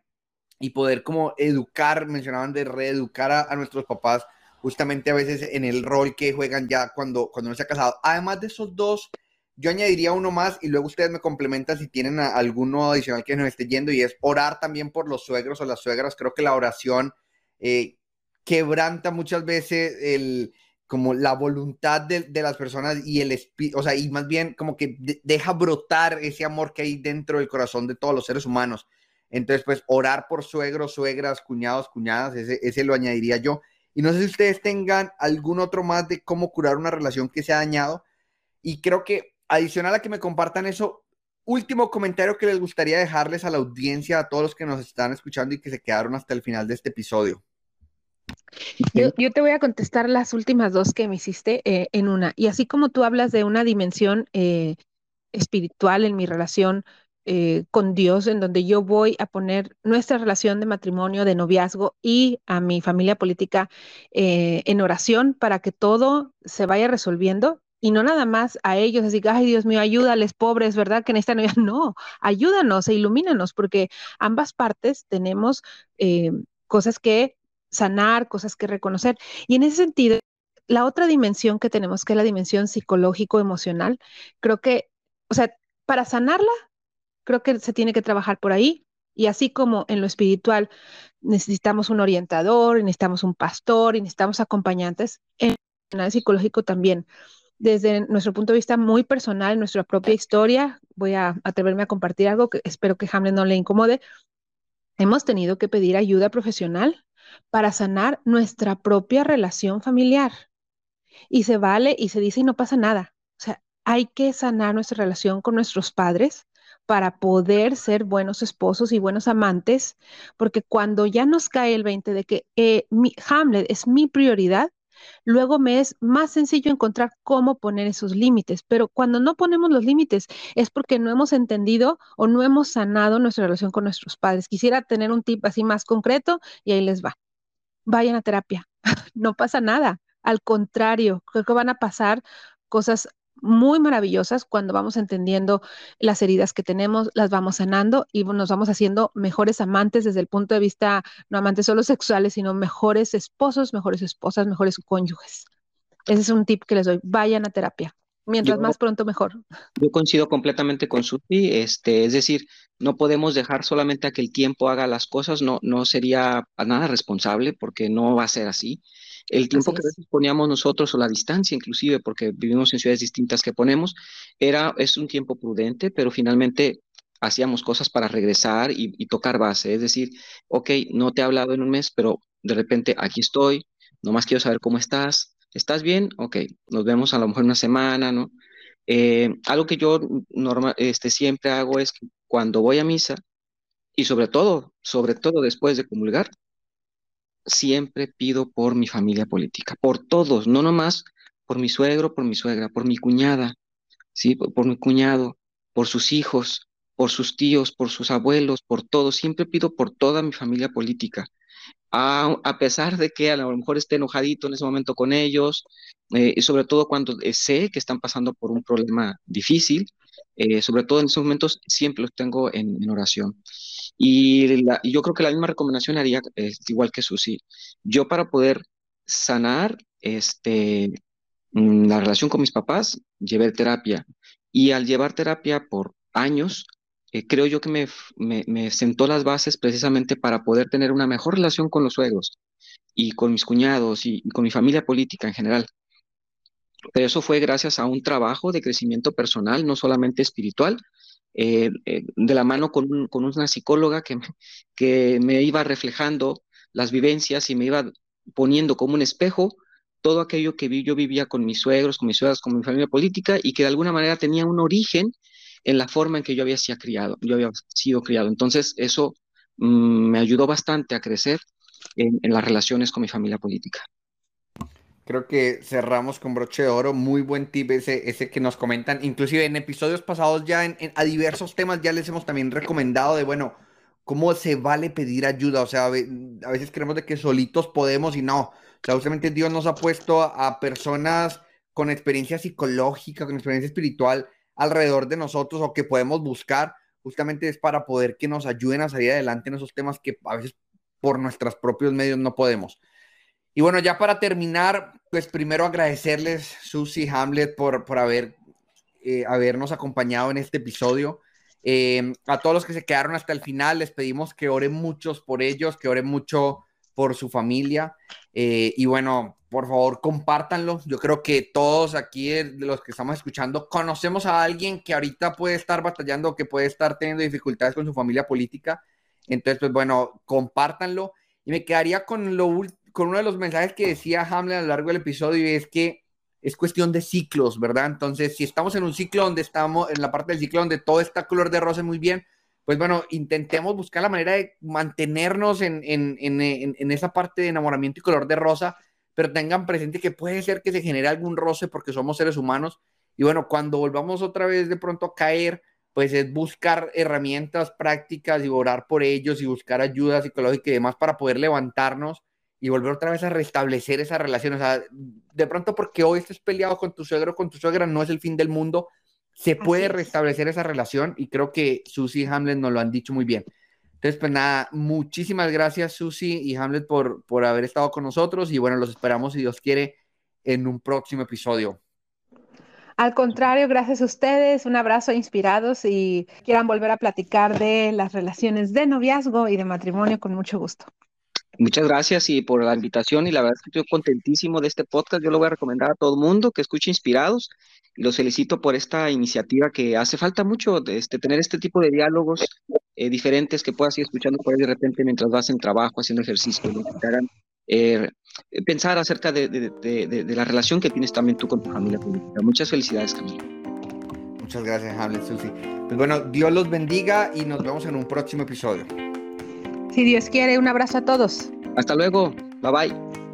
y poder como educar, mencionaban de reeducar a, nuestros papás, justamente a veces en el rol que juegan ya cuando, cuando no se ha casado. Además de esos dos Yo añadiría uno más y luego ustedes me complementan si tienen alguno adicional que nos esté yendo y es orar también por los suegros o las suegras. Creo que la oración eh, quebranta muchas veces el, como la voluntad de, las personas y el espíritu, o sea, y más bien como que deja brotar ese amor que hay dentro del corazón de todos los seres humanos. Entonces, pues orar por suegros, suegras, cuñados, cuñadas, ese, ese lo añadiría yo. Y no sé si ustedes tengan algún otro más de cómo curar una relación que se ha dañado. Y creo que adicional a que me compartan eso, último comentario que les gustaría dejarles a la audiencia, a todos los que nos están escuchando y que se quedaron hasta el final de este episodio. Yo, te voy a contestar las últimas dos que me hiciste eh, en una. Y así como tú hablas de una dimensión eh, espiritual en mi relación eh, con Dios, en donde yo voy a poner nuestra relación de matrimonio, de noviazgo y a mi familia política en oración para que todo se vaya resolviendo. Y no nada más a ellos, así que, ay Dios mío, ayúdales, pobres, ¿verdad? Que en esta novia, (laughs) no, ayúdanos e ilumínanos, porque ambas partes tenemos cosas que sanar, cosas que reconocer. Y en ese sentido, la otra dimensión que tenemos, que es la dimensión psicológico-emocional, creo que, o sea, para sanarla, creo que se tiene que trabajar por ahí. Y así como en lo espiritual necesitamos un orientador, necesitamos un pastor y necesitamos acompañantes, en el psicológico también. Desde nuestro punto de vista muy personal, nuestra propia historia, voy a atreverme a compartir algo que espero que Hamlet no le incomode. Hemos tenido que pedir ayuda profesional para sanar nuestra propia relación familiar. Y se vale y se dice y no pasa nada. O sea, hay que sanar nuestra relación con nuestros padres para poder ser buenos esposos y buenos amantes, porque cuando ya nos cae el 20 de que eh, Hamlet es mi prioridad, Luego me es más sencillo encontrar cómo poner esos límites, pero cuando no ponemos los límites es porque no hemos entendido o no hemos sanado nuestra relación con nuestros padres. Quisiera tener un tip así más concreto y ahí les va. Vayan a terapia, (laughs) no pasa nada. Al contrario, creo que van a pasar cosas muy maravillosas cuando vamos entendiendo las heridas que tenemos, las vamos sanando y nos vamos haciendo mejores amantes desde el punto de vista, no amantes solo sexuales, sino mejores esposos, mejores esposas, mejores cónyuges. Ese es un tip que les doy. Vayan a terapia. Mientras más pronto, mejor. Yo coincido completamente con Susi, este, es decir, no podemos dejar solamente a que el tiempo haga las cosas, no, no sería nada responsable porque no va a ser así. El tiempo que poníamos nosotros o la distancia inclusive, porque vivimos en ciudades distintas que ponemos, era, es un tiempo prudente, pero finalmente hacíamos cosas para regresar y, tocar base. Es decir, ok, no te he hablado en un mes, pero de repente aquí estoy, nomás quiero saber cómo estás. ¿Estás bien? Ok, nos vemos a lo mejor una semana, ¿no? Eh, algo que yo normal, este, siempre hago es que cuando voy a misa, y sobre todo, sobre todo después de comulgar, siempre pido por mi familia política, por todos, no nomás por mi suegro, por mi suegra, por mi cuñada, ¿sí? por, mi cuñado, por sus hijos, por sus tíos, por sus abuelos, por todos. Siempre pido por toda mi familia política. A, a, pesar de que a lo mejor esté enojadito en ese momento con ellos, eh, y sobre todo cuando eh, sé que están pasando por un problema difícil, eh, sobre todo en esos momentos siempre los tengo en, en oración. Y, yo creo que la misma recomendación haría igual que Susi. Yo para poder sanar este, mm, la relación con mis papás, llevé terapia. Y al llevar terapia por años, eh, creo yo que me, me, sentó las bases precisamente para poder tener una mejor relación con los suegros y con mis cuñados y con mi familia política en general. Pero eso fue gracias a un trabajo de crecimiento personal, no solamente espiritual, eh, eh, de la mano con, una psicóloga que, que me iba reflejando las vivencias y me iba poniendo como un espejo todo aquello que vi, yo vivía con mis suegros, con mis suegras, con mi familia política y que de alguna manera tenía un origen en la forma en que yo había sido criado. Yo había sido criado. Entonces, eso mm, me ayudó bastante a crecer en las relaciones con mi familia política. Creo que cerramos con broche de oro. Muy buen tip ese, ese que nos comentan. Inclusive en episodios pasados ya en, a diversos temas ya les hemos también recomendado de, bueno, cómo se vale pedir ayuda. O sea, a veces creemos de que solitos podemos y no. O sea, justamente Dios nos ha puesto a, personas con experiencia psicológica, con experiencia espiritual alrededor de nosotros o que podemos buscar. Justamente es para poder que nos ayuden a salir adelante en esos temas que a veces por nuestros propios medios no podemos. Y bueno, ya para terminar, pues primero agradecerles, Susi Hamlet, por, por haber eh, habernos acompañado en este episodio. Eh, a todos los que se quedaron hasta el final, les pedimos que oren muchos por ellos, que oren mucho por su familia. y bueno, por favor, compártanlo. Yo creo que todos aquí los que estamos escuchando conocemos a alguien que ahorita puede estar batallando, que puede estar teniendo dificultades con su familia política. Entonces, pues bueno, compártanlo. Y me quedaría con, lo, con uno de los mensajes que decía Hamlet a lo largo del episodio es que es cuestión de ciclos, ¿verdad? Entonces, si estamos en un ciclo donde estamos, en la parte del ciclo donde todo está color de rosa muy bien, pues bueno, intentemos buscar la manera de mantenernos en, en, en, en, esa parte de enamoramiento y color de rosa, pero tengan presente que puede ser que se genere algún roce porque somos seres humanos. Y bueno, cuando volvamos otra vez de pronto a caer, pues es buscar herramientas prácticas y orar por ellos y buscar ayuda psicológica y demás para poder levantarnos y volver otra vez a restablecer esa relación. O sea, de pronto porque hoy estés peleado con tu suegro o con tu suegra no es el fin del mundo, se puede restablecer esa relación y creo que Susi y Hamlet nos lo han dicho muy bien. Entonces, pues nada, muchísimas gracias Susi y Hamlet por, por haber estado con nosotros y bueno, los esperamos si Dios quiere en un próximo episodio. Al contrario, gracias a ustedes, un abrazo inspirados y quieran volver a platicar de las relaciones de noviazgo y de matrimonio con mucho gusto. Muchas gracias y por la invitación y la verdad es que estoy contentísimo de este podcast. Yo lo voy a recomendar a todo el mundo que escuche Inspirados y los felicito por esta iniciativa que hace falta mucho este, tener este tipo de diálogos eh, diferentes que puedas ir escuchando por ahí de repente mientras vas en trabajo, haciendo ejercicio, que te hagan eh, pensar acerca de, de, de, la relación que tienes también tú con tu familia política. Muchas felicidades, Camilo. Muchas gracias, Hamlet, Susi. Pues bueno, Dios los bendiga y nos vemos en un próximo episodio. Si Dios quiere, un abrazo a todos. Hasta luego. Bye bye.